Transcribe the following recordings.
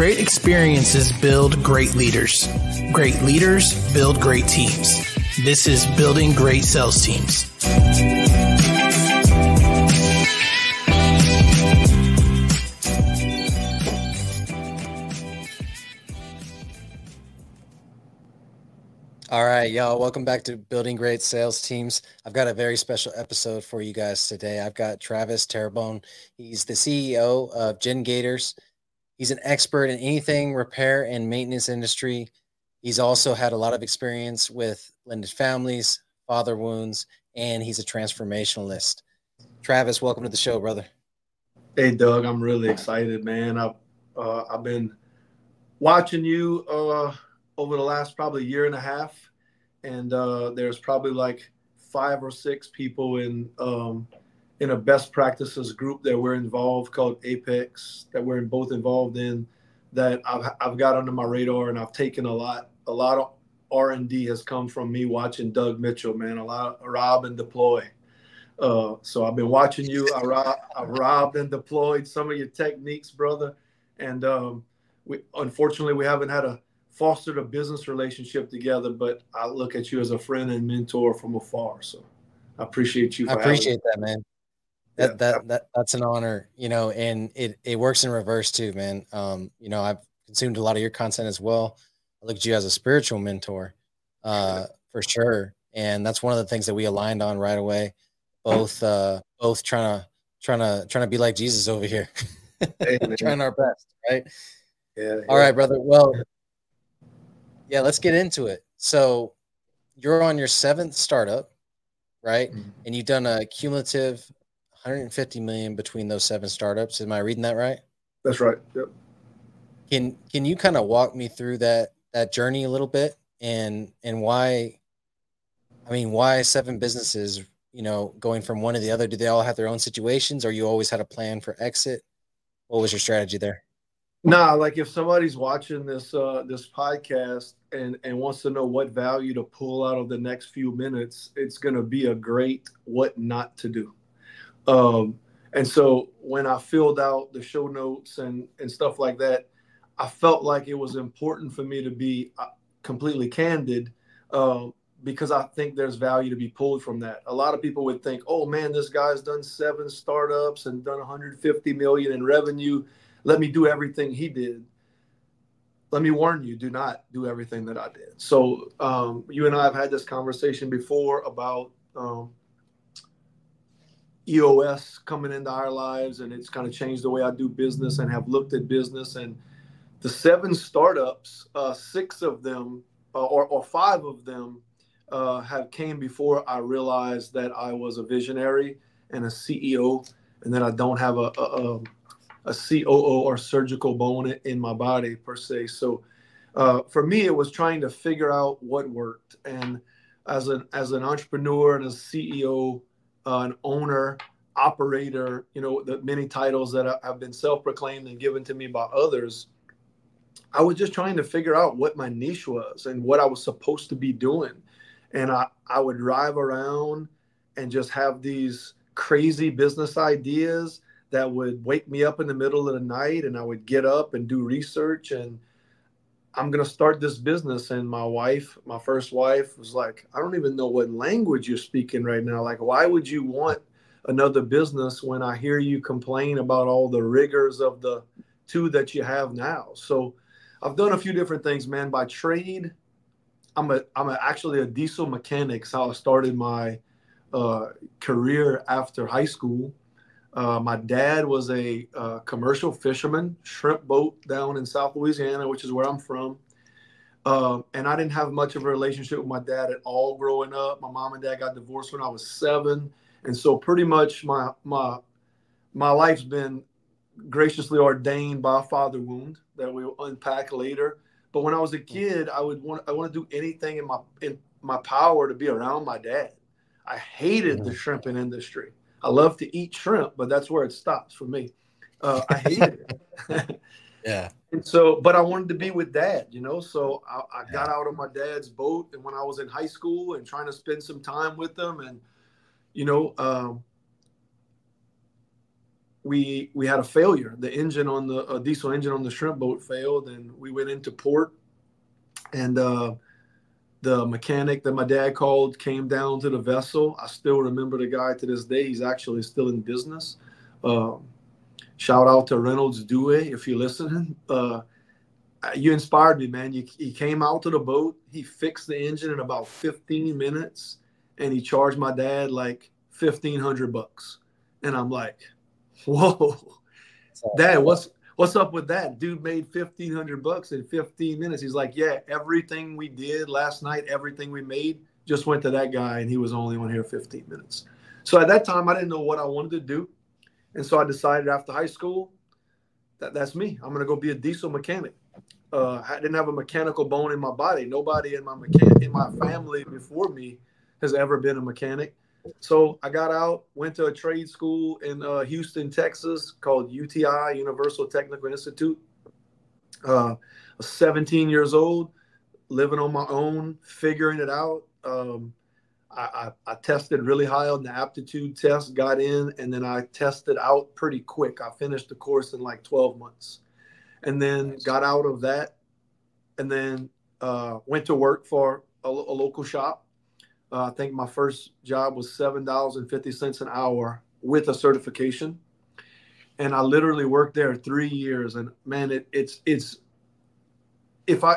Great experiences build great leaders. Great leaders build great teams. This is Building Great Sales Teams. All right, y'all. Welcome back to Building Great Sales Teams. I've got a very special episode for you guys today. I've got Travis Terrebone. He's the CEO of GenGatorz. He's an expert in anything repair and maintenance industry. He's also had a lot of experience with blended families, father wounds, and he's a transformationalist. Travis, welcome to the show, brother. Hey, Doug. I'm really excited, man. I've uh, I've been watching you. Uh, over the last probably year and a half, and uh, there's probably like five or six people in um, in a best practices group that we're involved called Apex that we're both involved in that I've I've got under my radar and I've taken a lot a lot of R and D has come from me watching Doug Mitchell, man, a lot of rob and deploy. Uh, so I've been watching you. I, rob, I robbed and deployed some of your techniques, brother. And um, we unfortunately we haven't had a fostered a business relationship together, but I look at you as a friend and mentor from afar. So I appreciate you. I appreciate that, man. That, yeah. that, that, that's an honor, you know, and it, it works in reverse too, man. Um, you know, I've consumed a lot of your content as well. I look at you as a spiritual mentor, uh, for sure. And that's one of the things that we aligned on right away. Both, uh, both trying to, trying to, trying to be like Jesus over here, trying our best. Right. Yeah, All yeah. right, brother. Well, yeah, let's get into it. So you're on your seventh startup, right? Mm-hmm. And you've done a cumulative 150 million between those seven startups. Am I reading that right? That's right. Yep. Can can you kind of walk me through that that journey a little bit and and why I mean why seven businesses, you know, going from one to the other? Do they all have their own situations or you always had a plan for exit? What was your strategy there? Nah, like if somebody's watching this uh this podcast and and wants to know what value to pull out of the next few minutes, it's gonna be a great what not to do. Um and so when I filled out the show notes and and stuff like that, I felt like it was important for me to be uh, completely candid um, because I think there's value to be pulled from that. A lot of people would think, "Oh man, this guy's done seven startups and done 150 million in revenue." let me do everything he did let me warn you do not do everything that i did so um, you and i have had this conversation before about um, eos coming into our lives and it's kind of changed the way i do business and have looked at business and the seven startups uh, six of them uh, or, or five of them uh, have came before i realized that i was a visionary and a ceo and that i don't have a, a, a a COO or surgical bone in my body per se. So uh, for me, it was trying to figure out what worked. And as an as an entrepreneur and a CEO, uh, an owner, operator, you know, the many titles that have been self-proclaimed and given to me by others. I was just trying to figure out what my niche was and what I was supposed to be doing. And I, I would drive around and just have these crazy business ideas that would wake me up in the middle of the night and I would get up and do research and I'm to start this business and my wife, my first wife was like, I don't even know what language you're speaking right now. Like why would you want another business when I hear you complain about all the rigors of the two that you have now? So I've done a few different things, man. By trade, I'm a I'm a, actually a diesel mechanic. So I started my uh, career after high school. Uh, my dad was a uh, commercial fisherman, shrimp boat down in South Louisiana, which is where I'm from. Uh, and I didn't have much of a relationship with my dad at all growing up. My mom and dad got divorced when I was seven, and so pretty much my my my life's been graciously ordained by a father wound that we'll unpack later. But when I was a kid, I would want I want to do anything in my in my power to be around my dad. I hated the shrimping industry. I love to eat shrimp, but that's where it stops for me. Uh, I hate it. yeah. And so, but I wanted to be with dad, you know. So I, I yeah. got out of my dad's boat, and when I was in high school, and trying to spend some time with them, and you know, um, we we had a failure. The engine on the diesel engine on the shrimp boat failed, and we went into port. And uh, the mechanic that my dad called came down to the vessel. I still remember the guy to this day. He's actually still in business. Uh, shout out to Reynolds Dewey if you're listening. Uh, you inspired me, man. You, he came out to the boat. He fixed the engine in about 15 minutes, and he charged my dad like 1500 bucks. And I'm like, whoa, dad, what's what's up with that? Dude made 1500 bucks in 15 minutes. He's like, yeah, everything we did last night, everything we made just went to that guy, and he was only on here 15 minutes. So at that time, I didn't know what I wanted to do. And so I decided after high school that that's me. I'm going to go be a diesel mechanic. Uh, I didn't have a mechanical bone in my body. Nobody in my mechan- in my family before me has ever been a mechanic. So I got out, went to a trade school in uh, Houston, Texas, called UTI Universal Technical Institute. Uh, 17 years old, living on my own, figuring it out. Um, I, I, I, tested really high on the aptitude test, got in, and then I tested out pretty quick. I finished the course in like 12 months and then got out of that and then uh, went to work for a, a local shop. Uh, I think my first job was $7.50 an hour with a certification. And I literally worked there three years. And man, it, it's, it's, if I,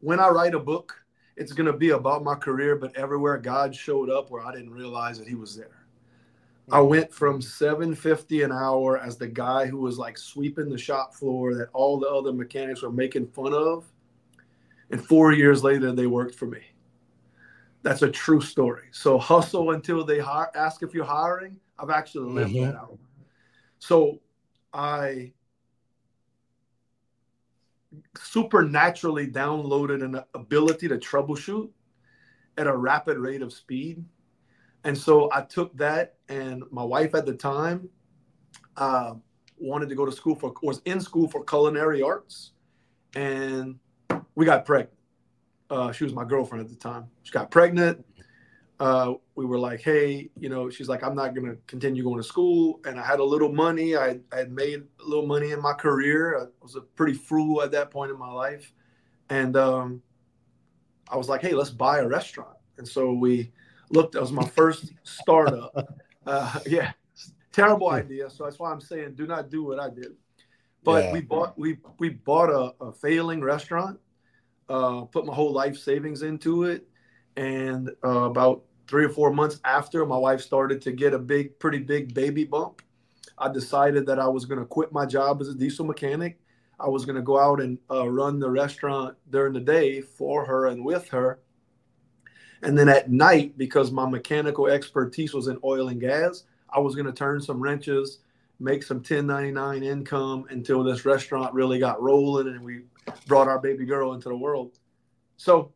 when I write a book, it's going to be about my career, but everywhere God showed up where I didn't realize that he was there. I went from 750 an hour as the guy who was like sweeping the shop floor that all the other mechanics were making fun of. And four years later, they worked for me. That's a true story. So hustle until they hire, ask if you're hiring. I've actually lived mm-hmm. that out. So I supernaturally downloaded an ability to troubleshoot at a rapid rate of speed. And so I took that, and my wife at the time uh, wanted to go to school for, was in school for culinary arts, and we got pregnant. Uh, she was my girlfriend at the time. She got pregnant. Uh, we were like, hey, you know, she's like, I'm not going to continue going to school. And I had a little money. I, I had made a little money in my career. I was a pretty frugal at that point in my life. And um, I was like, hey, let's buy a restaurant. And so we looked, that was my first startup. Uh, yeah, terrible idea. So that's why I'm saying do not do what I did. But yeah. we bought we we bought a, a failing restaurant, uh, put my whole life savings into it, and uh, about three or four months after my wife started to get a big, pretty big baby bump, I decided that I was going to quit my job as a diesel mechanic. I was going to go out and uh, run the restaurant during the day for her and with her. And then at night, because my mechanical expertise was in oil and gas, I was going to turn some wrenches, make some 1099 income until this restaurant really got rolling and we brought our baby girl into the world. So,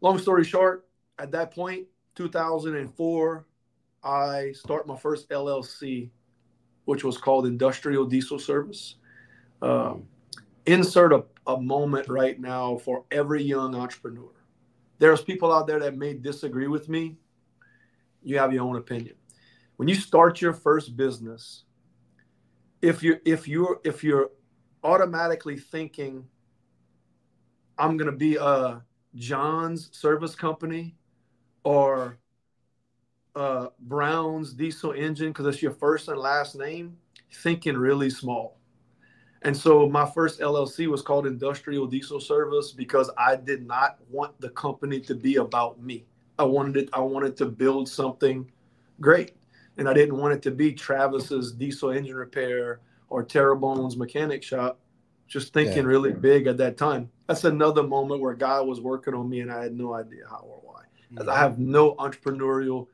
long story short, at that point, 2004, I start my first LLC, which was called Industrial Diesel Service. Um, insert a, a moment right now for every young entrepreneur. There's people out there that may disagree with me. You have your own opinion. When you start your first business, if you if you're if you're automatically thinking, I'm gonna be a John's service company or uh, Brown's diesel engine because it's your first and last name, thinking really small. And so my first LLC was called Industrial Diesel Service because I did not want the company to be about me. I wanted it, I wanted to build something great. And I didn't want it to be Travis's diesel engine repair or Terrebone's mechanic shop. Just thinking yeah. really big at that time. That's another moment where God was working on me and I had no idea how or why. Mm-hmm. I have no entrepreneurial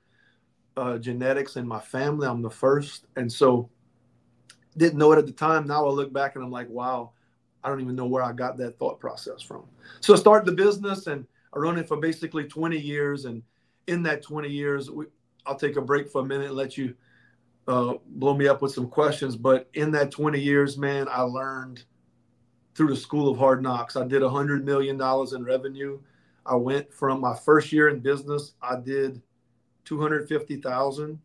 uh, genetics in my family. I'm the first, and so didn't know it at the time. Now I look back and I'm like, wow, I don't even know where I got that thought process from. So I started the business and I run it for basically 20 years. And in that 20 years, we, I'll take a break for a minute and let you uh, blow me up with some questions. But in that 20 years, man, I learned through the school of hard knocks. I did $100 million in revenue. I went from my first year in business, I did 250,000.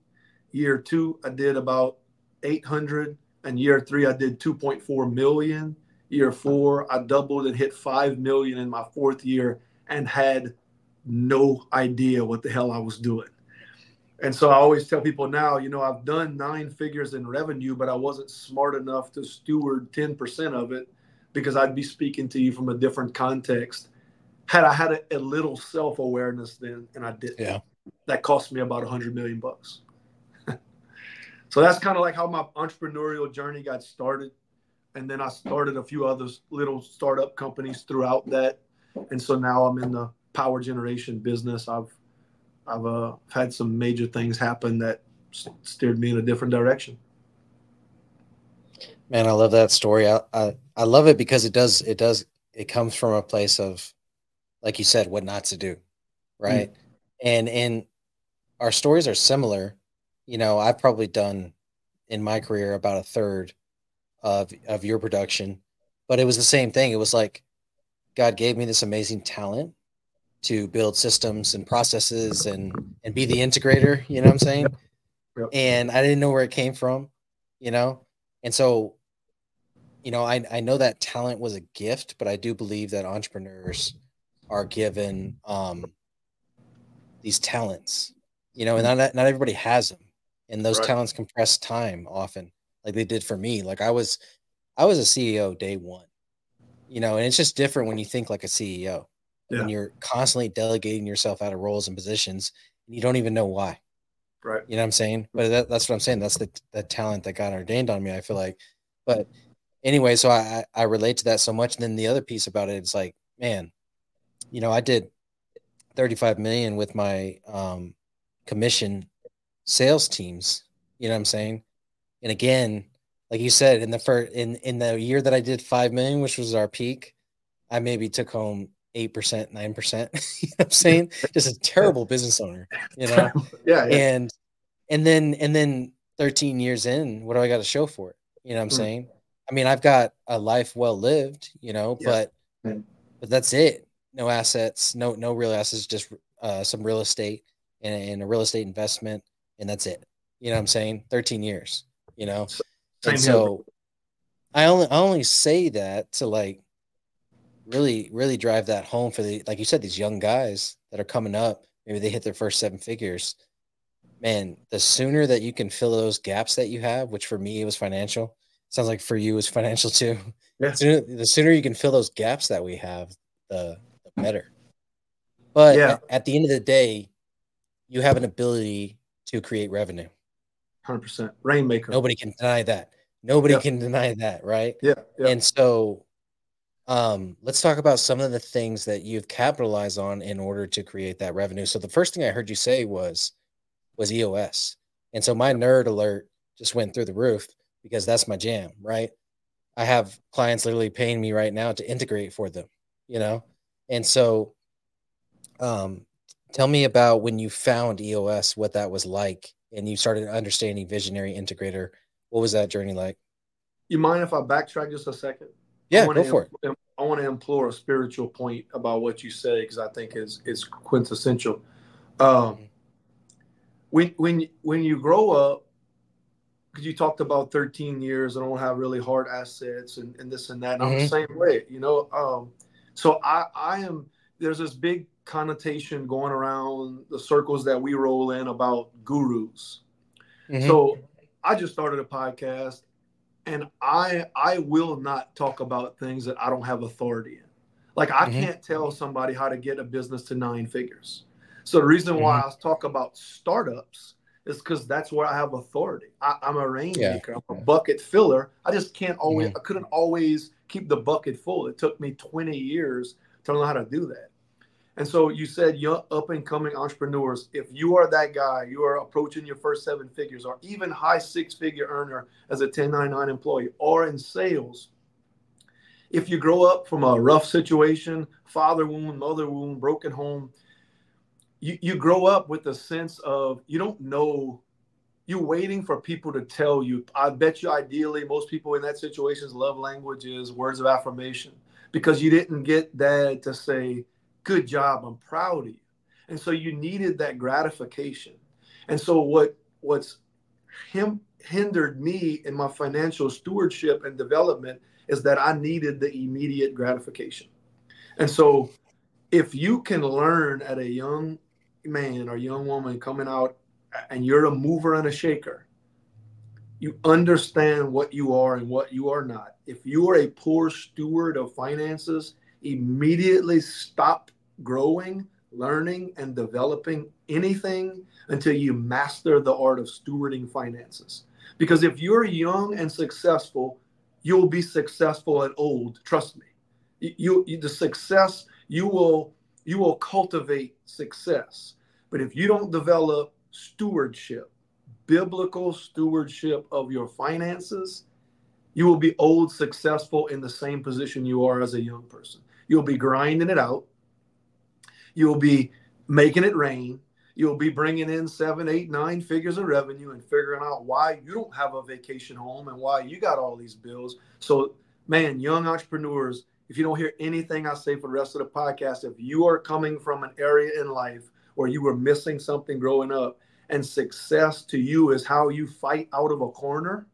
Year two, I did about 800. And year three, I did 2.4 million. Year four, I doubled and hit 5 million in my fourth year and had no idea what the hell I was doing. And so I always tell people now, you know, I've done nine figures in revenue, but I wasn't smart enough to steward 10% of it because I'd be speaking to you from a different context. Had I had a, a little self awareness then, and I didn't, yeah. that cost me about a hundred million bucks. so that's kind of like how my entrepreneurial journey got started. And then I started a few other little startup companies throughout that. And so now I'm in the power generation business. I've I've uh, had some major things happen that steered me in a different direction. Man, I love that story. I, I, I love it because it does it does it comes from a place of, like you said, what not to do, right? Mm. And and our stories are similar. You know, I've probably done in my career about a third of of your production, but it was the same thing. It was like God gave me this amazing talent to build systems and processes and and be the integrator. You know what I'm saying? Yep. And I didn't know where it came from. You know, and so, you know, I, I know that talent was a gift, but I do believe that entrepreneurs are given um, these talents, you know, and not, not everybody has them. And those right. talents compress time often, like they did for me. Like I was, I was a CEO day one, you know, and it's just different when you think like a CEO. Yeah. When you're constantly delegating yourself out of roles and positions, and you don't even know why. Right. You know what I'm saying? But that, that's what I'm saying. That's the, the talent that got ordained on me, I feel like. But anyway, so I, I relate to that so much. And then the other piece about it is like, man, you know, I did 35 million with my um, commission sales teams. You know what I'm saying? And again, like you said, in the first in in the year that I did five million, which was our peak, I maybe took home eight percent, nine percent. You know what I'm saying? Just a terrible business owner, you know? yeah, yeah, And and then and then 13 years in, what do I got to show for it? You know what I'm mm. saying? I mean, I've got a life well lived, you know, yeah. but mm. but that's it. No assets, no no real assets, just uh, some real estate and, and, a real estate investment, and that's it. You know what I'm saying? 13 years, you know. Same and so I only I only say that to like really really drive that home for the like you said these young guys that are coming up. Maybe they hit their first seven figures. Man the sooner that you can fill those gaps that you have which for me it was financial sounds like for you was financial too. Yeah. the, sooner, the sooner you can fill those gaps that we have the, the better. But yeah. at, at the end of the day you have an ability to create revenue. 100% rainmaker. Nobody can deny that. Nobody yeah. can deny that right? Yeah, yeah. and so um, let's talk about some of the things that you've capitalized on in order to create that revenue. So the first thing I heard you say was was EOS. And so my nerd alert just went through the roof because that's my jam, right? I have clients literally paying me right now to integrate for them, you know? And so um tell me about when you found EOS, what that was like and you started understanding visionary integrator. What was that journey like? You mind if I backtrack just a second? Yeah, go for it. I want to implore a spiritual point about what you say because I think is is quintessential. Um, mm-hmm. when when when you grow up, because you talked about 13 years, I don't have really hard assets and, and this and that. And mm-hmm. I'm the mm-hmm. same way, you know. Um, so I I am there's this big connotation going around the circles that we roll in about gurus. Mm-hmm. So I just started a podcast and I I will not talk about things that I don't have authority in. Like I mm-hmm. can't tell somebody how to get a business to nine figures. So the reason why mm-hmm. I talk about startups is because that's where I have authority. I, am a rainmaker. Yeah. I'm a bucket filler. I just can't always. Mm-hmm. I couldn't always keep the bucket full. It took me 20 years to learn how to do that. And so you said young up and coming entrepreneurs, if you are that guy, you are approaching your first seven figures or even high six figure earner as a 1099 employee or in sales. If you grow up from a rough situation, father wound, mother wound, broken home, you, you grow up with a sense of you don't know you're waiting for people to tell you. I bet you ideally most people in that situation's love language is words of affirmation because you didn't get dad to say, good job i'm proud of you and so you needed that gratification and so what what's him hindered me in my financial stewardship and development is that I needed the immediate gratification. And so if you can learn at a young man or young woman coming out and you're a mover and a shaker, you understand what you are and what you are not. If you are a poor steward of finances, immediately stop growing, learning, and developing anything until you master the art of stewarding finances. Because if you're young and successful, you'll be successful at old. Trust me. You, you the success you will you will cultivate success. But if you don't develop stewardship, biblical stewardship of your finances, you will be old successful in the same position you are as a young person. You'll be grinding it out. You'll be making it rain. You'll be bringing in seven, eight, nine figures of revenue and figuring out why you don't have a vacation home and why you got all these bills. So, man, young entrepreneurs, if you don't hear anything I say for the rest of the podcast, if you are coming from an area in life where you were missing something growing up and success to you is how you fight out of a corner,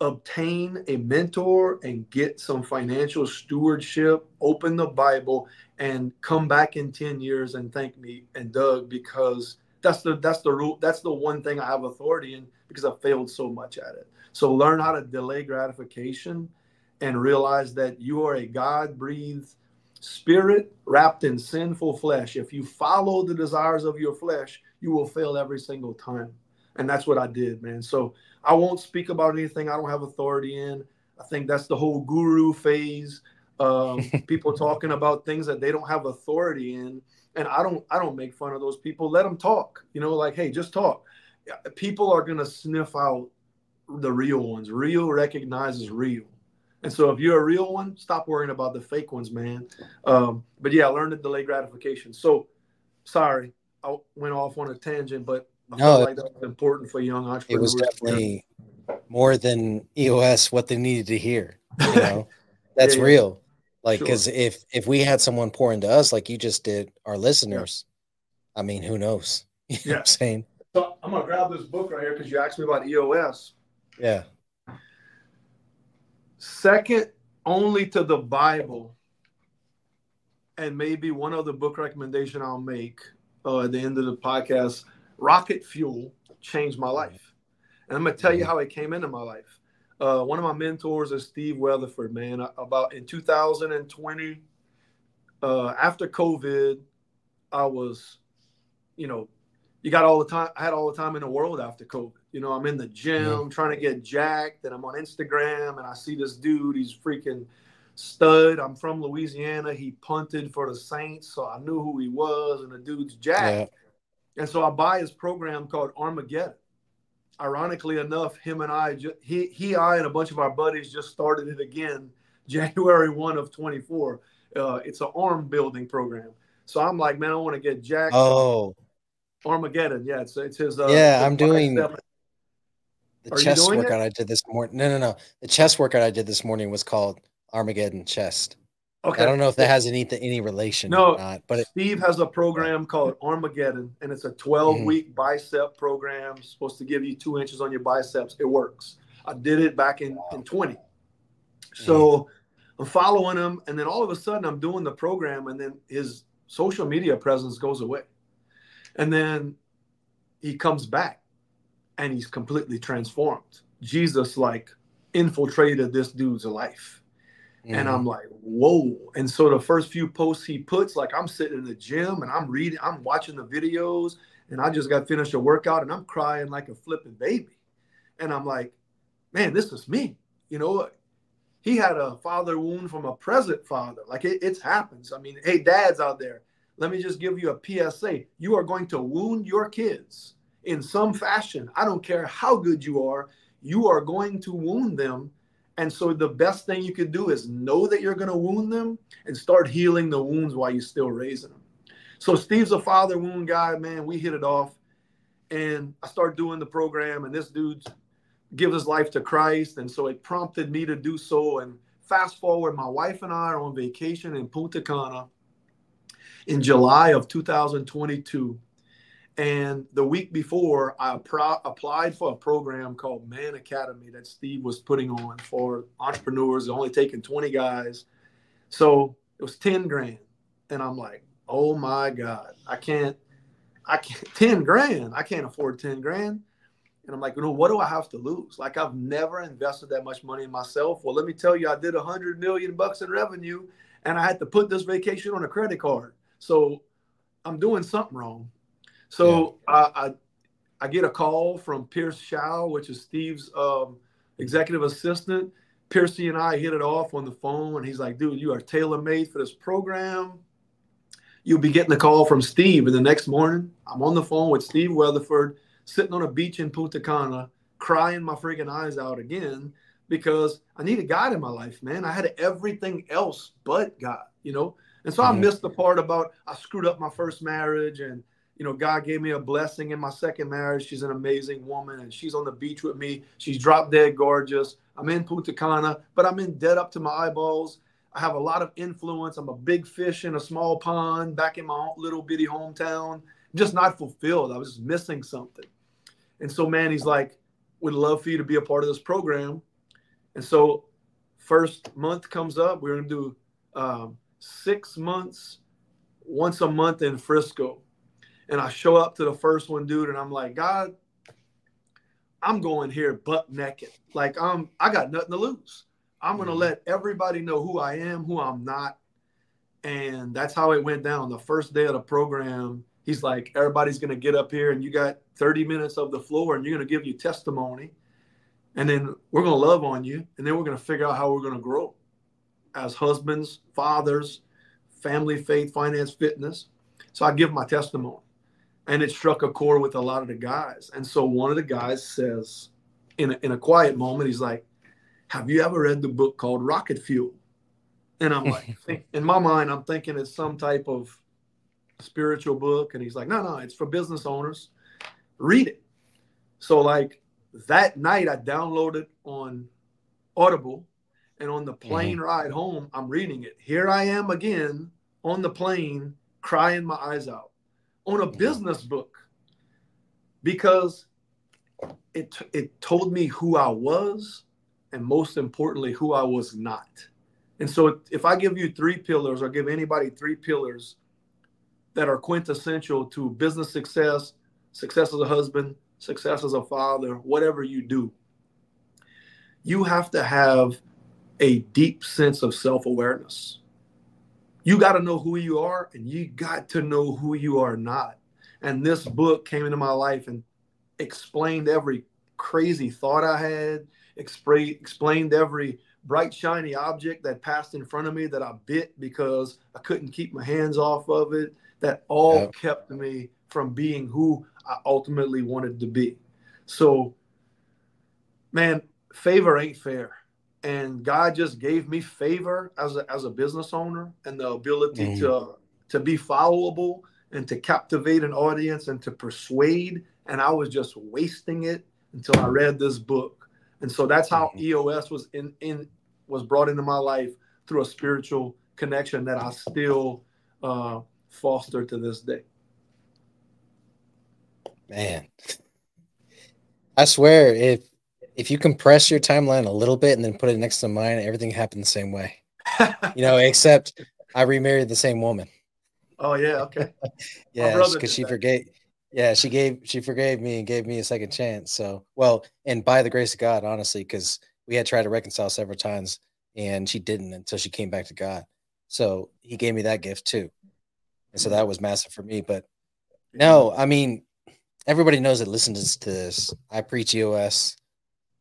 obtain a mentor and get some financial stewardship, open the Bible and come back in 10 years and thank me and Doug because that's the that's the rule that's the one thing I have authority in because I failed so much at it. So learn how to delay gratification and realize that you are a God breathed spirit wrapped in sinful flesh. If you follow the desires of your flesh, you will fail every single time. And that's what I did, man. So I won't speak about anything I don't have authority in. I think that's the whole guru phase. Um, people talking about things that they don't have authority in, and I don't. I don't make fun of those people. Let them talk. You know, like, hey, just talk. People are gonna sniff out the real ones. Real recognizes real. And so if you're a real one, stop worrying about the fake ones, man. Um, but yeah, learn to delay gratification. So sorry, I went off on a tangent, but I no, felt like that was important for young entrepreneurs. It was definitely more than EOS what they needed to hear. You know, that's yeah, yeah. real. Like, because sure. if if we had someone pour into us like you just did, our listeners, yeah. I mean, who knows? You know yeah. what I'm saying? So I'm gonna grab this book right here because you asked me about EOS. Yeah second only to the Bible, and maybe one other book recommendation I'll make uh, at the end of the podcast. Rocket Fuel changed my life, and I'm gonna tell you how it came into my life. Uh, one of my mentors is Steve Weatherford. Man, about in 2020, uh, after COVID, I was, you know, you got all the time. I had all the time in the world after COVID. You know, I'm in the gym yeah. trying to get jacked, and I'm on Instagram, and I see this dude. He's freaking stud. I'm from Louisiana. He punted for the Saints, so I knew who he was, and the dude's jacked. Yeah. And so I buy his program called Armageddon. Ironically enough, him and I, he, he, I, and a bunch of our buddies just started it again, January one of 24. Uh, it's an arm building program. So I'm like, man, I want to get Jack. Oh, Armageddon. Yeah, it's it's his. Uh, yeah, I'm doing the chest workout it? I did this morning. No, no, no. The chest workout I did this morning was called Armageddon Chest. Okay. I don't know if that has any any relation. No, not, but it, Steve has a program called Armageddon, and it's a 12 mm-hmm. week bicep program. supposed to give you two inches on your biceps. It works. I did it back in in 20. So mm-hmm. I'm following him, and then all of a sudden I'm doing the program, and then his social media presence goes away. And then he comes back and he's completely transformed. Jesus like infiltrated this dude's life. Mm-hmm. And I'm like, whoa. And so the first few posts he puts, like I'm sitting in the gym and I'm reading, I'm watching the videos, and I just got finished a workout and I'm crying like a flipping baby. And I'm like, man, this is me. You know, what? he had a father wound from a present father. Like it, it happens. I mean, hey, dads out there, let me just give you a PSA. You are going to wound your kids in some fashion. I don't care how good you are, you are going to wound them. And so the best thing you could do is know that you're going to wound them and start healing the wounds while you're still raising them. So Steve's a father wound guy, man. We hit it off. And I start doing the program, and this dude gives his life to Christ. And so it prompted me to do so. And fast forward, my wife and I are on vacation in Punta Cana in July of 2022. And the week before, I pro- applied for a program called Man Academy that Steve was putting on for entrepreneurs, only taking 20 guys. So it was 10 grand. And I'm like, oh my God, I can't, I can't, 10 grand. I can't afford 10 grand. And I'm like, you know, what do I have to lose? Like I've never invested that much money in myself. Well, let me tell you, I did hundred million bucks in revenue and I had to put this vacation on a credit card. So I'm doing something wrong. So yeah. I, I, I get a call from Pierce Shaw, which is Steve's um, executive assistant. Piercy and I hit it off on the phone, and he's like, "Dude, you are tailor made for this program. You'll be getting a call from Steve." And the next morning, I'm on the phone with Steve Weatherford sitting on a beach in Punta Cana, crying my freaking eyes out again because I needed God in my life, man. I had everything else but God, you know. And so mm-hmm. I missed the part about I screwed up my first marriage and you know, God gave me a blessing in my second marriage. She's an amazing woman and she's on the beach with me. She's drop dead gorgeous. I'm in Punta Cana, but I'm in debt up to my eyeballs. I have a lot of influence. I'm a big fish in a small pond back in my little bitty hometown. I'm just not fulfilled. I was just missing something. And so, man, he's like, would love for you to be a part of this program. And so, first month comes up, we're going to do um, six months, once a month in Frisco. And I show up to the first one, dude, and I'm like, God, I'm going here butt naked. Like I'm, I got nothing to lose. I'm going to mm-hmm. let everybody know who I am, who I'm not. And that's how it went down. The first day of the program, he's like, everybody's going to get up here and you got 30 minutes of the floor and you're going to give you testimony. And then we're going to love on you. And then we're going to figure out how we're going to grow as husbands, fathers, family, faith, finance, fitness. So I give my testimony. And it struck a chord with a lot of the guys. And so one of the guys says, in a, in a quiet moment, he's like, Have you ever read the book called Rocket Fuel? And I'm like, in my mind, I'm thinking it's some type of spiritual book. And he's like, no, no, it's for business owners. Read it. So, like that night, I downloaded on Audible. And on the plane mm-hmm. ride home, I'm reading it. Here I am again on the plane, crying my eyes out on a business book because it, it told me who I was and most importantly, who I was not. And so if I give you three pillars or give anybody three pillars that are quintessential to business success, success as a husband, success as a father, whatever you do. You have to have a deep sense of self awareness. You got to know who you are and you got to know who you are not. And this book came into my life and explained every crazy thought I had, explained every bright, shiny object that passed in front of me that I bit because I couldn't keep my hands off of it that all yep. kept me from being who I ultimately wanted to be. So, man, favor ain't fair. And God just gave me favor as a, as a business owner and the ability mm to to be followable and to captivate an audience and to persuade. And I was just wasting it until I read this book. And so that's how mm-hmm. EOS was in, in was brought into my life through a spiritual connection that I still uh, foster to this day. Man, I swear, if if you compress your timeline a little bit and then put it next to mine, everything happened the same way. you know, except I remarried the same woman. Oh yeah, okay. yeah, because she forgave. Yeah, she gave she forgave me and gave me a second chance. So well, and by the grace of God, honestly, because we had tried to reconcile several times and she didn't until she came back to God. So he gave me that gift too. And so that was massive for me. But no, I mean, everybody knows that listens to this. I preach EOS.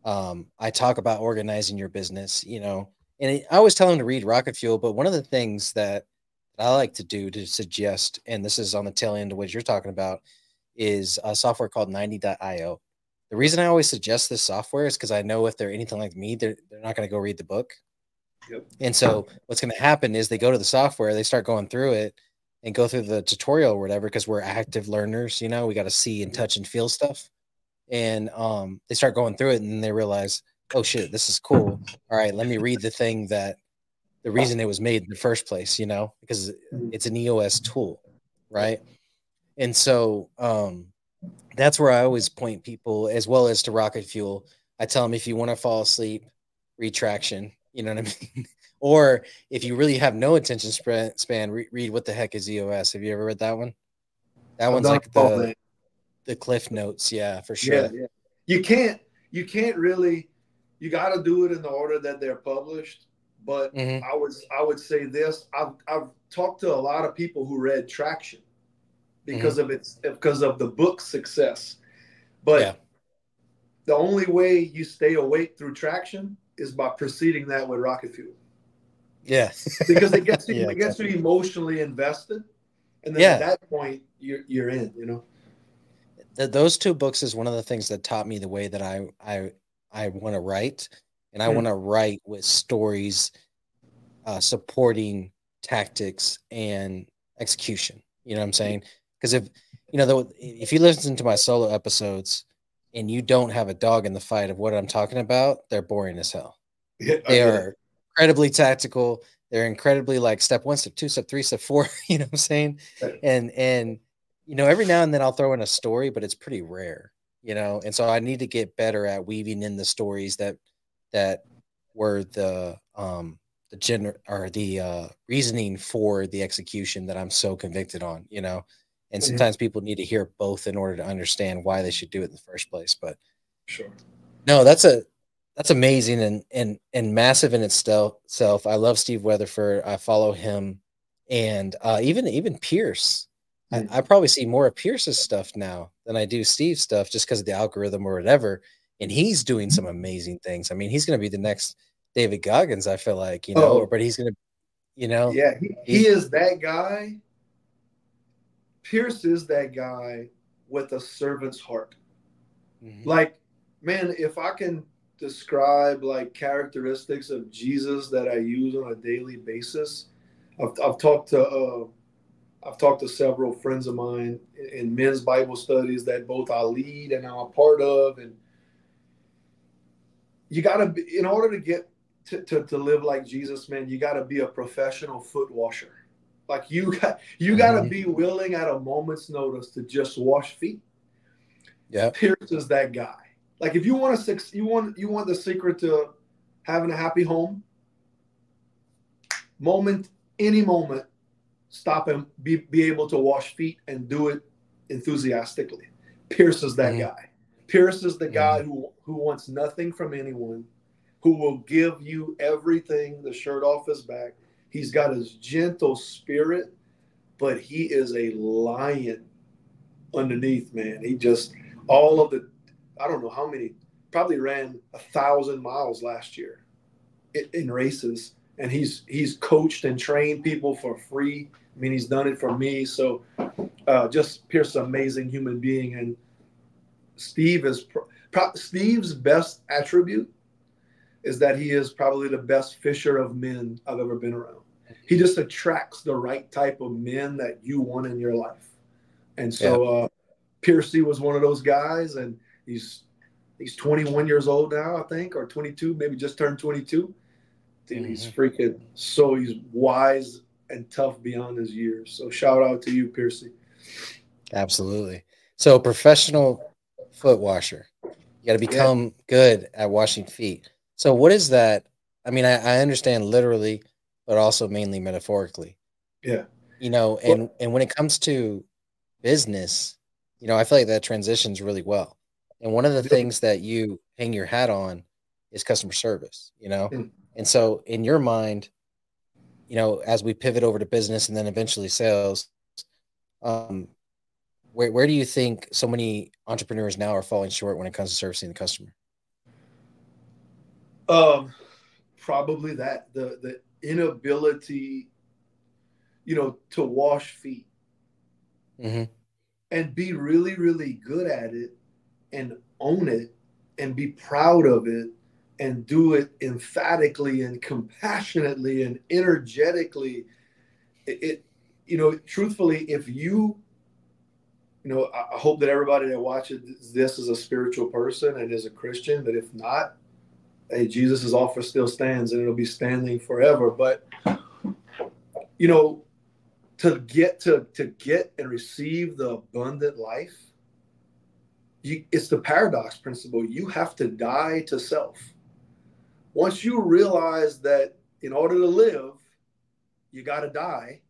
Um, I talk about organizing your business, you know, and I always tell them to read Rocket Fuel. But one of the things that I like to do to suggest, and this is on the tail end of what you're talking about, is a software called Ninety.io. The reason I always suggest this software is because I know if they're anything like me, they're, they're not going to go read the book. Yep. And so what's going to happen is they go to the software, they start going through it, and go through the tutorial or whatever because we're active learners you know we got to see and touch and feel stuff and um, they start going through it and they realize oh shit this is cool all right let me read the thing that the reason it was made in the first place you know because it's an eos tool right And so um, that's where I always point people, as well as to rocket fuel. I tell them if you want to fall asleep, read Traction. You know what I mean? or if you really have no attention span, re- read what the heck is EOS. Have you ever read that one? That one's like the the cliff notes. Yeah, for sure. Yeah, yeah. You can't you can't really you got to do it in the order that they're published. But mm-hmm. I would I would say this: I've I've talked to a lot of people who read Traction because mm-hmm. of its because of the book's success. But yeah. the only way you stay awake through Traction is by preceding that with Rocket Fuel. Yeah, because it gets you, yeah, it gets you emotionally invested, and then yeah. at that point you're you're in. You know, those two books is one of the things that taught me the way that I I I want to write, and I mm. want to write with stories uh, supporting tactics and execution. You know what I'm saying? Because if you know, the, if you listen to my solo episodes and you don't have a dog in the fight of what I'm talking about, they're boring as hell. Yeah, they are incredibly tactical. They're incredibly like step one, step two, step three, step four. You know what I'm saying? And and you know, every now and then I'll throw in a story, but it's pretty rare you know and so i need to get better at weaving in the stories that that were the um the gener or the uh reasoning for the execution that i'm so convicted on you know? And mm-hmm. sometimes people need to hear both in order to understand why they should do it in the first place but sure. No that's a that's amazing and and and massive in itself i love steve weatherford. I follow him and uh even even pierce I, I, probably see more of Pierce's stuff now than I do Steve's stuff just because of the algorithm or whatever. And he's doing some amazing things. I mean, he's going to be the next David Goggins, I feel like, you know, oh. but he's going to, you know. Yeah, he, he is that guy. Pierce is that guy with a servant's heart. Mm-hmm. Like, man, if I can describe like characteristics of Jesus that I use on a daily basis, I've, I've talked to, uh, I've talked to several friends of mine in men's Bible studies that both I lead and I'm a part of. And you got to, in order to get to, to, to, live like Jesus, man, you got to be a professional foot washer. Like you got, you got to mm-hmm. be willing at a moment's notice to just wash feet. Yeah. Pierce is that guy. Like if you want to, you want, you want the secret to having a happy home, moment, any moment, stop and be, be able to wash feet and do it enthusiastically. Pierce is that mm-hmm. guy. Pierce is the mm-hmm. guy who, who wants nothing from anyone, who will give you everything, the shirt off his back. He's got his gentle spirit, but he is a lion underneath, man. He just, all of the, I don't know how many, probably ran a thousand miles last year in, in races and he's he's coached and trained people for free. I mean, he's done it for me. So, uh, just Pierce, amazing human being, and Steve is pro- pro- Steve's best attribute is that he is probably the best fisher of men I've ever been around. He just attracts the right type of men that you want in your life, and so yeah. uh, Piercy was one of those guys, and he's he's 21 years old now, I think, or 22, maybe just turned 22 and mm-hmm. he's freaking so he's wise and tough beyond his years. So shout out to you, Piercy. Absolutely. So professional foot washer. You got to become yeah. good at washing feet. So what is that? I mean, I, I, understand literally, but also mainly metaphorically. Yeah. You know, and well, and when it comes to business, you know, I feel like that transitions really well. And one of the yeah. things that you hang your hat on is customer service. You know, mm. And so, in your mind, you know, as we pivot over to business and then eventually sales, um, where where do you think so many entrepreneurs now are falling short when it comes to servicing the customer? Um, probably that the the inability, you know, to wash feet mm-hmm. and be really really good at it and own it and be proud of it and do it emphatically and compassionately and energetically. It, it, you know truthfully if you you know i hope that everybody that watches this is a spiritual person and is a christian but if not hey jesus' offer still stands and it'll be standing forever. But you know to get to to get and receive the abundant life you, it's the paradox principle. You have to die to self once you realize that in order to live you got to die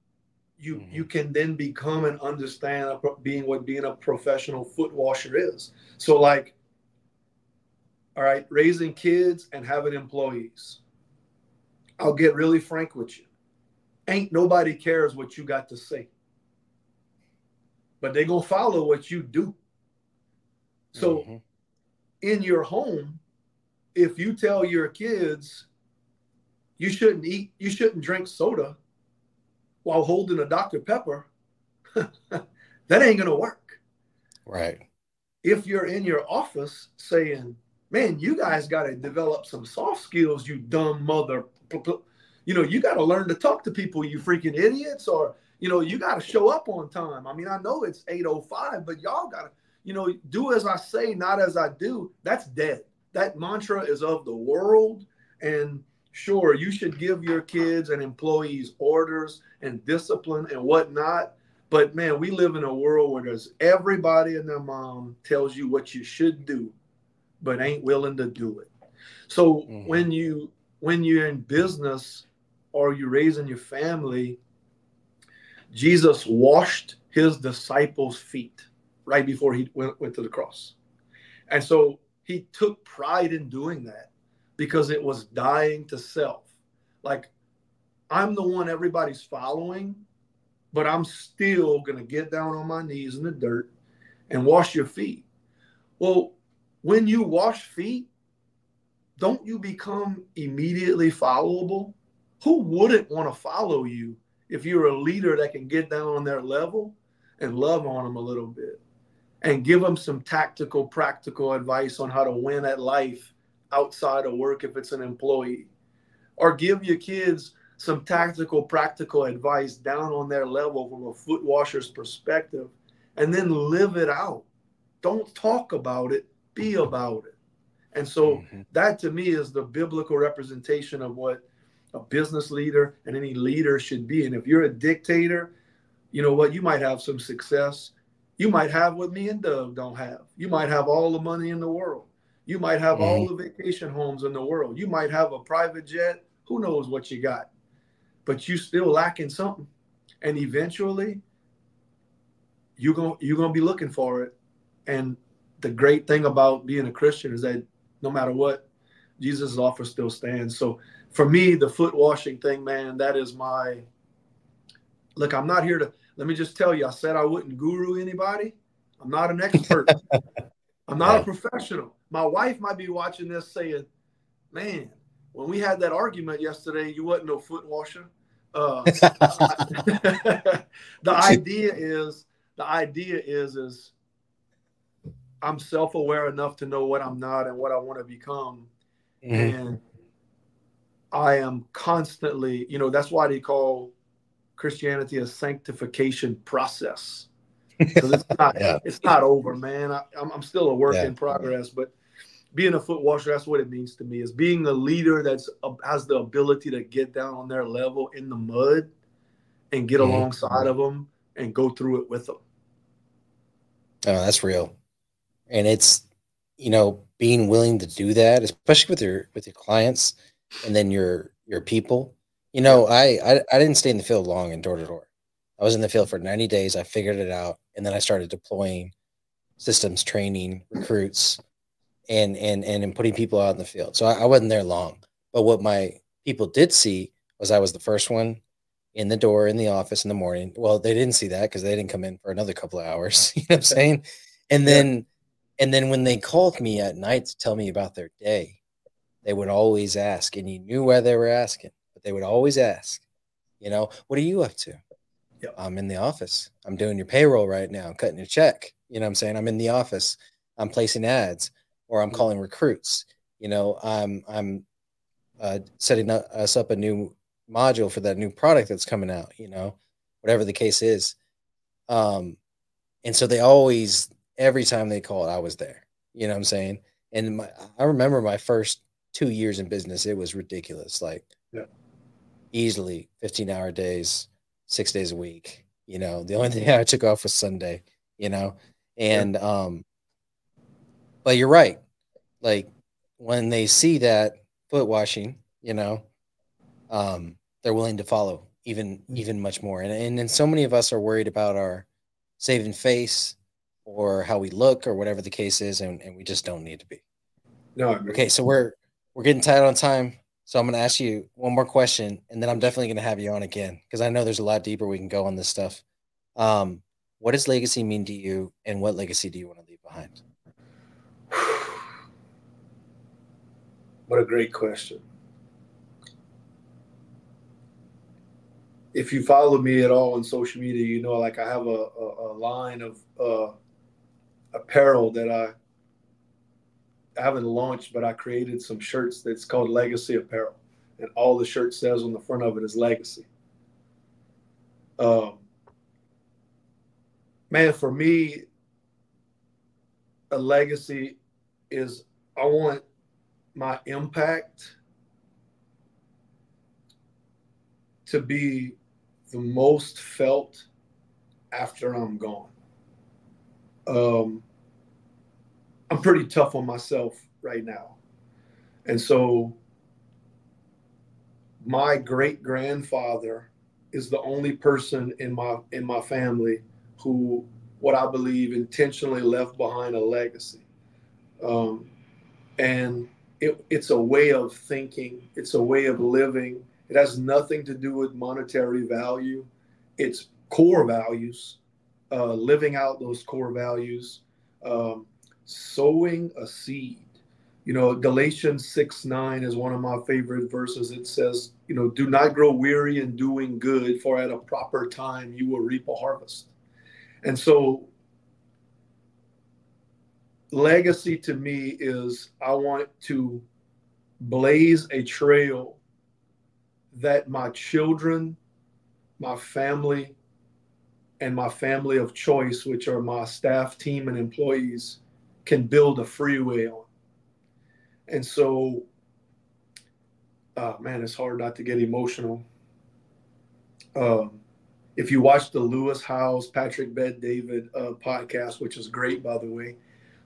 you mm-hmm. you can then become and understand being what being a professional foot washer is so like all right raising kids and having employees i'll get really frank with you ain't nobody cares what you got to say. But they gonna follow what you do. So mm-hmm. in your home, if you tell your kids you shouldn't eat, you shouldn't drink soda while holding a Dr. Pepper, that ain't gonna work. Right. If you're in your office saying, man, you guys got to develop some soft skills, you dumb mother you know, you got to learn to talk to people, you freaking idiots, or you know, you got to show up on time. I mean, I know it's 8:05, but y'all got to, you know, do as I say, not as I do. That's dead. That mantra is of the world, and sure, you should give your kids and employees orders and discipline and whatnot. But man, we live in a world where there's everybody and their mom tells you what you should do, but ain't willing to do it. So mm-hmm. when you when you're in business or you're raising your family, Jesus washed his disciples' feet right before he went, went to the cross. And so he took pride in doing that because it was dying to self. Like, I'm the one everybody's following, but I'm still going to get down on my knees in the dirt and wash your feet. Well, when you wash feet, don't you become immediately followable? who wouldn't want to follow you if you're a leader that can get down on their level and love on them a little bit and give them some tactical, practical advice on how to win at life outside of work if it's an employee? Or give your kids some tactical, practical advice down on their level from a foot washer's perspective and then live it out. Don't talk about it, be about it. And so mm-hmm. that to me is the biblical representation of what a business leader and any leader should be. And if you're a dictator, you know what? You might have some success. You might have what me and Doug don't have. You might have all the money in the world. You might have mm-hmm. all the vacation homes in the world. You might have a private jet. Who knows what you got? But you still lacking something. And eventually, you're going you're gonna be looking for it. And the great thing about being a Christian is that no matter what, Jesus' offer still stands. So for me, the foot washing thing, man, that is my look. I'm not here to let me just tell you, I said I wouldn't guru anybody. I'm not an expert. I'm not a professional. My wife might be watching this saying, Man, when we had that argument yesterday, you wasn't no foot washer. Uh, the idea is the idea is is I'm self-aware enough to know what I'm not and what I want to become. Mm-hmm. And I am constantly, you know, that's why they call Christianity a sanctification process. Because it's not, yeah. it's not over, man. I, am still a work yeah. in progress, but being a foot washer, that's what it means to me. Is being a leader that's uh, has the ability to get down on their level in the mud and get mm-hmm. alongside of them and go through it with them. Oh, that's real, and it's you know being willing to do that, especially with your with your clients and then your your people. You know, I, I I didn't stay in the field long in door to door. I was in the field for 90 days. I figured it out, and then I started deploying systems, training recruits, and and and, and putting people out in the field. So I, I wasn't there long. But what my people did see was I was the first one in the door in the office in the morning. Well, they didn't see that because they didn't come in for another couple of hours. You know what I'm saying? And then yeah. and then when they called me at night to tell me about their day, they would always ask, and you knew why they were asking, they would always ask, you know, what are you up to? Yep. I'm in the office. I'm doing your payroll right now, cutting your check. You know what I'm saying? I'm in the office. I'm placing ads or I'm mm-hmm. calling recruits. You know, I'm I'm uh, setting us up a new module for that new product that's coming out, you know, whatever the case is. Um, and so they always, every time they called, I was there. You know what I'm saying? And my, I remember my first two years in business, it was ridiculous. Like. Easily 15 hour days, six days a week. You know, the only thing I took off was Sunday. You know, and yeah. um, but you're right. Like when they see that foot washing, you know, um, they're willing to follow even mm. even much more. And and, and so many of us are worried about our saving face or how we look or whatever the case is, and, and we just don't need to be. No. Okay, so we're we're getting tight on time. So I'm going to ask you one more question, and then I'm definitely going to have you on again because I know there's a lot deeper we can go on this stuff. Um, what does legacy mean to you, and what legacy do you want to leave behind? What a great question. If you follow me at all on social media, you know, like I have a, a, a line of uh, apparel that I I haven't launched, but I created some shirts that's called Legacy Apparel, and all the shirt says on the front of it is Legacy. Um, man, for me, a legacy is I want my impact to be the most felt after I'm gone. Um, I'm pretty tough on myself right now. And so my great grandfather is the only person in my in my family who what I believe intentionally left behind a legacy. Um, and it, it's a way of thinking, it's a way of living. It has nothing to do with monetary value. It's core values, uh, living out those core values. Um, sowing a seed. You know, Galatians 6 9 is one of my favorite verses. It says, you know, do not grow weary in doing good, for at a proper time you will reap a harvest. And so, legacy to me is I want to blaze a trail that my children, my family, and my family of choice, which are my staff, team, and employees, can build a freeway on. And so, uh, man, it's hard not to get emotional. Um, if you watch the Lewis Howes, Patrick Bet-David uh, podcast, which is great, by the way,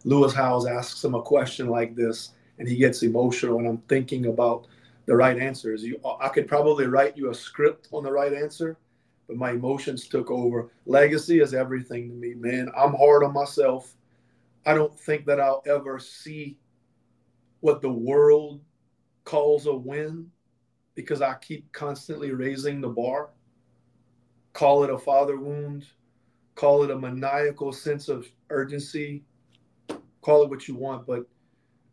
Lewis Howes asks him a question like this, and he gets emotional. And I'm thinking about the right answers. You, I could probably write you a script on the right answer, but my emotions took over. Legacy is everything to me, man. I'm hard on myself. I don't think that I'll ever see what the world calls a win because I keep constantly raising the bar. Call it a father wound, call it a maniacal sense of urgency, call it what you want, but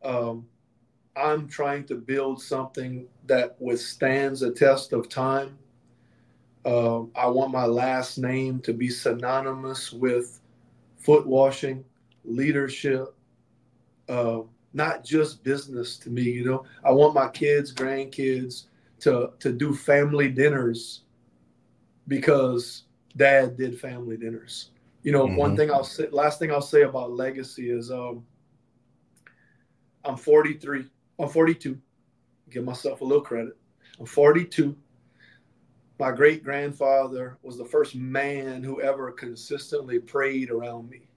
um, I'm trying to build something that withstands a test of time. Uh, I want my last name to be synonymous with foot washing leadership, uh, not just business to me. You know, I want my kids, grandkids to to do family dinners because dad did family dinners. You know, mm-hmm. one thing I'll say, last thing I'll say about legacy is um, I'm 43, I'm 42. Give myself a little credit. I'm 42. My great grandfather was the first man who ever consistently prayed around me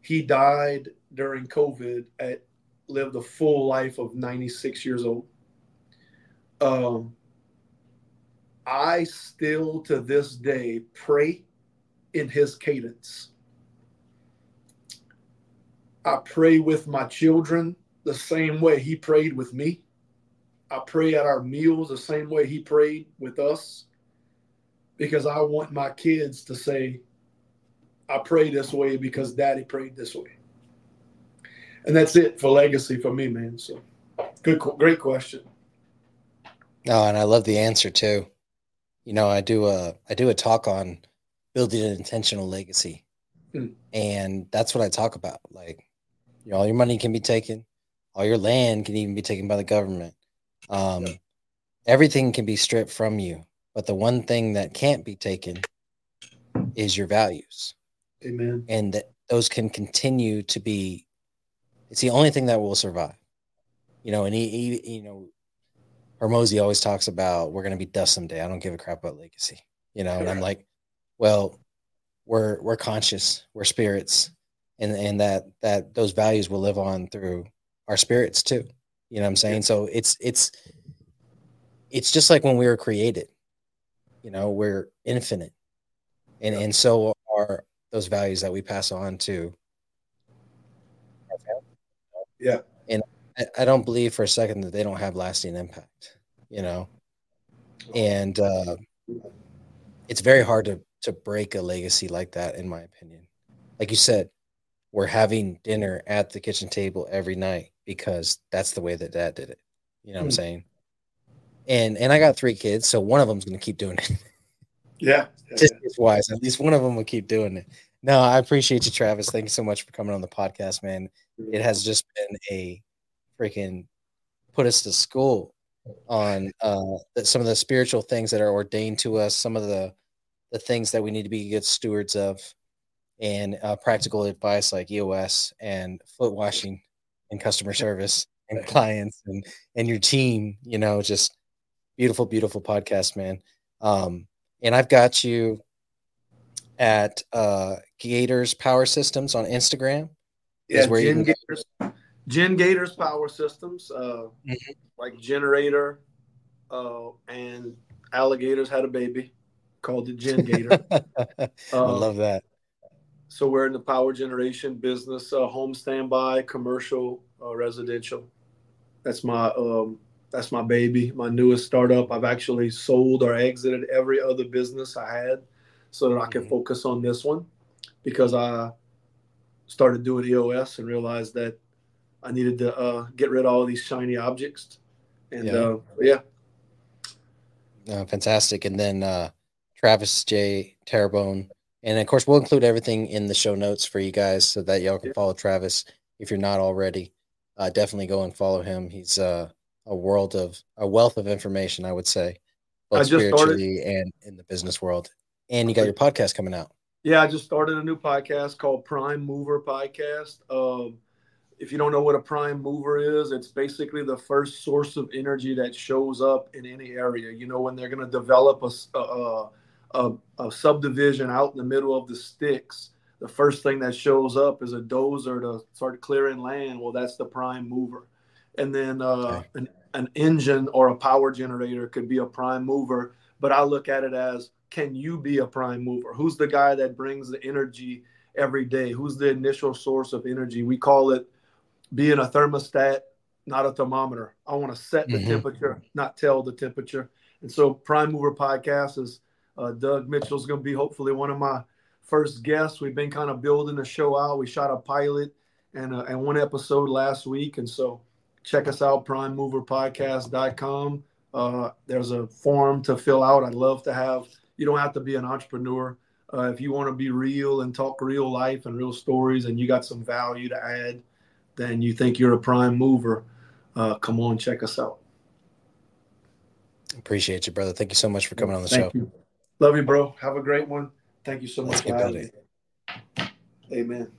he died during COVID at lived a full life of 96 years old. Um, I still to this day pray in his cadence. I pray with my children the same way he prayed with me. I pray at our meals the same way he prayed with us because I want my kids to say, I pray this way because daddy prayed this way. And that's it for legacy for me, man. So good, great question. No, and I love the answer too. You know, I do a I do a talk on building an intentional legacy, hmm. and that's what I talk about. Like, you know, all your money can be taken, all your land can even be taken by the government. Um, yeah. Everything can be stripped from you, but the one thing that can't be taken is your values. Amen. And that those can continue to be, it's the only thing that will survive. You know, and he, he you know, Hormozi always talks about we're going to be dust someday. I don't give a crap about legacy, you know, and I'm like, well, we're we're conscious, we're spirits, and and that that those values will live on through our spirits too. You know what I'm saying? So it's it's it's just like when we were created. You know, we're infinite. And and so are those values that we pass on to Yeah. And I, I don't believe for a second that they don't have lasting impact, you know. And uh it's very hard to to break a legacy like that, in my opinion. Like you said, we're having dinner at the kitchen table every night because that's the way that dad did it. You know what mm. I'm hmm. saying? And and I got three kids, so one of them's gonna keep doing it. Yeah. Just yeah. wise. At least one of them will keep doing it. No, I appreciate you, Travis. Thank you so much for coming on the podcast, man. It has just been a freaking put us to school on uh, some of the spiritual things that are ordained to us, some of the the things that we need to be good stewards of, and uh, practical advice like EOS and foot washing and customer service and clients and and your team. You know, just beautiful, beautiful podcast, man. Um, and I've got you at uh, Gators Power Systems on Instagram. Yeah, where GenGatorz, Gen Gators Power Systems, uh, mm-hmm. like generator, uh, and alligators had a baby called the Gen Gator. I love that. So we're in the power generation business, uh, home standby, commercial, uh, residential. That's my um, that's my baby, my newest startup. I've actually sold or exited every other business I had so that I can mm-hmm. focus on this one because I started doing EOS and realized that I needed to uh, get rid of all these shiny objects. And yeah, uh, yeah. Uh, fantastic. And then uh, Travis J. Terrebone. And of course, we'll include everything in the show notes for you guys so that y'all can follow Travis if you're not already. Uh, definitely go and follow him. He's uh, a world of a wealth of information, I would say, both spiritually started, and in the business world. And you got your podcast coming out. Yeah, I just started a new podcast called Prime Mover Podcast. Um, if you don't know what a prime mover is, it's basically the first source of energy that shows up in any area. You know, when they're going to develop a, a, a, a, subdivision out in the middle of the sticks, the first thing that shows up is a dozer to start clearing land. Well, that's the prime mover. And then uh, okay. an, an engine or a power generator could be a prime mover. But I look at it as can you be a prime mover? Who's the guy that brings the energy every day? Who's the initial source of energy? We call it being a thermostat, not a thermometer. I want to set the mm-hmm. temperature, not tell the temperature. And so, Prime Mover Podcast is uh, Doug Mitchell's going to be hopefully one of my first guests. We've been kind of building the show out. We shot a pilot and, uh, and one episode last week. And so, check us out, primemoverpodcast.com. Uh, there's a form to fill out. I'd love to have, you don't have to be an entrepreneur. Uh, if you want to be real and talk real life and real stories and you got some value to add, then you think you're a prime mover, uh, come on, check us out. Appreciate you, brother. Thank you so much for coming on the Thank show. You. Love you, bro. Have a great one. Thank you so much. Amen.